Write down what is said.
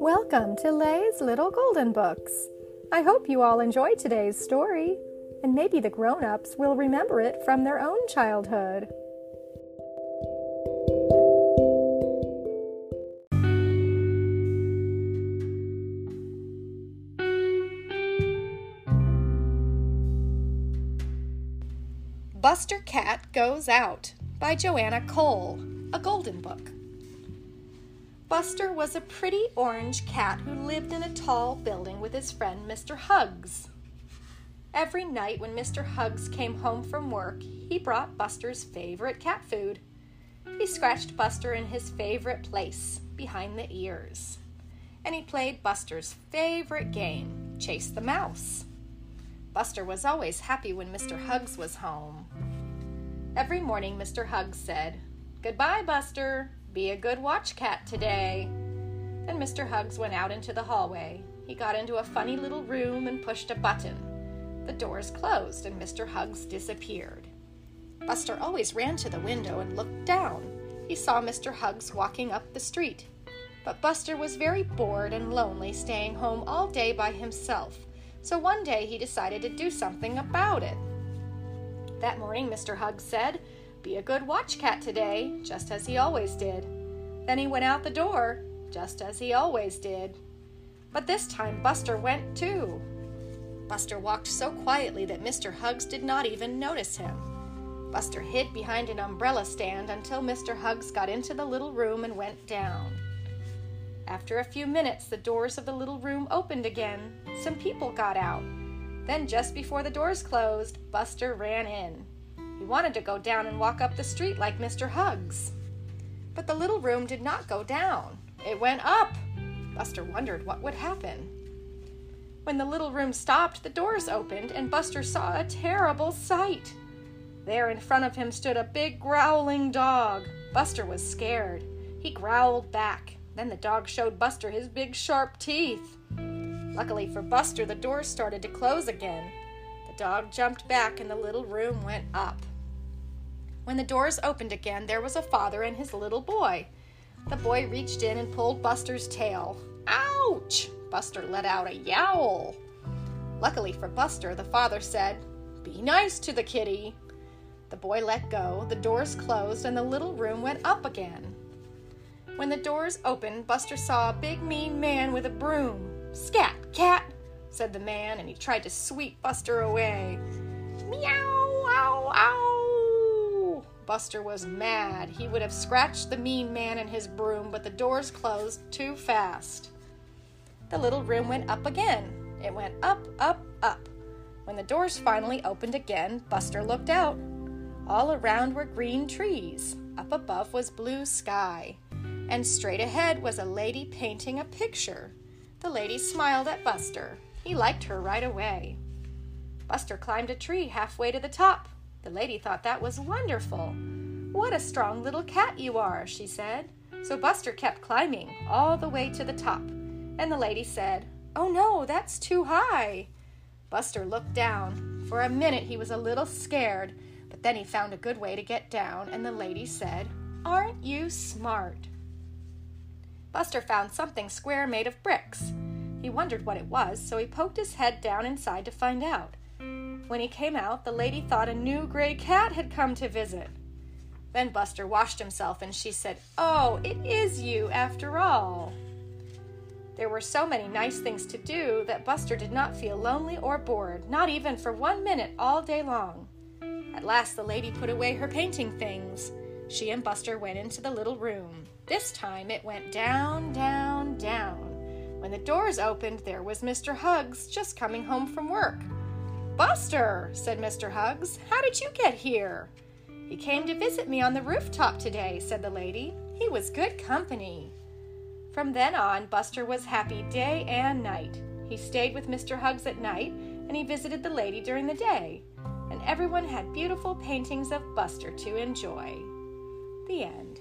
Welcome to Lay's Little Golden Books. I hope you all enjoy today's story, and maybe the grown ups will remember it from their own childhood. Buster Cat Goes Out by Joanna Cole, a golden book. Buster was a pretty orange cat who lived in a tall building with his friend Mr. Hugs. Every night when Mr. Hugs came home from work, he brought Buster's favorite cat food. He scratched Buster in his favorite place, behind the ears. And he played Buster's favorite game, Chase the Mouse. Buster was always happy when Mr. Hugs was home. Every morning, Mr. Hugs said, Goodbye, Buster. Be a good watch cat today. Then Mr. Hugs went out into the hallway. He got into a funny little room and pushed a button. The doors closed and Mr. Hugs disappeared. Buster always ran to the window and looked down. He saw Mr. Hugs walking up the street. But Buster was very bored and lonely staying home all day by himself, so one day he decided to do something about it. That morning, Mr. Hugs said, be a good watch cat today, just as he always did. Then he went out the door, just as he always did. But this time Buster went too. Buster walked so quietly that Mr. Hugs did not even notice him. Buster hid behind an umbrella stand until Mr. Hugs got into the little room and went down. After a few minutes, the doors of the little room opened again. Some people got out. Then, just before the doors closed, Buster ran in. He wanted to go down and walk up the street like Mr. Hugs. But the little room did not go down, it went up. Buster wondered what would happen. When the little room stopped, the doors opened, and Buster saw a terrible sight. There in front of him stood a big growling dog. Buster was scared. He growled back. Then the dog showed Buster his big sharp teeth. Luckily for Buster, the doors started to close again. The dog jumped back and the little room went up. When the doors opened again, there was a father and his little boy. The boy reached in and pulled Buster's tail. Ouch! Buster let out a yowl. Luckily for Buster, the father said, Be nice to the kitty. The boy let go, the doors closed, and the little room went up again. When the doors opened, Buster saw a big mean man with a broom. Scat, cat, said the man, and he tried to sweep Buster away. Meow, ow, ow. Buster was mad. He would have scratched the mean man and his broom, but the doors closed too fast. The little room went up again. It went up, up, up. When the doors finally opened again, Buster looked out. All around were green trees. Up above was blue sky. And straight ahead was a lady painting a picture. The lady smiled at Buster. He liked her right away. Buster climbed a tree halfway to the top. The lady thought that was wonderful. What a strong little cat you are, she said. So Buster kept climbing all the way to the top. And the lady said, Oh no, that's too high. Buster looked down. For a minute he was a little scared, but then he found a good way to get down, and the lady said, Aren't you smart? Buster found something square made of bricks. He wondered what it was, so he poked his head down inside to find out. When he came out, the lady thought a new gray cat had come to visit. Then Buster washed himself and she said, Oh, it is you after all. There were so many nice things to do that Buster did not feel lonely or bored, not even for one minute all day long. At last, the lady put away her painting things. She and Buster went into the little room. This time it went down, down, down. When the doors opened, there was Mr. Hugs just coming home from work. Buster, said Mr. Hugs, how did you get here? He came to visit me on the rooftop today, said the lady. He was good company. From then on, Buster was happy day and night. He stayed with Mr. Hugs at night, and he visited the lady during the day. And everyone had beautiful paintings of Buster to enjoy. The end.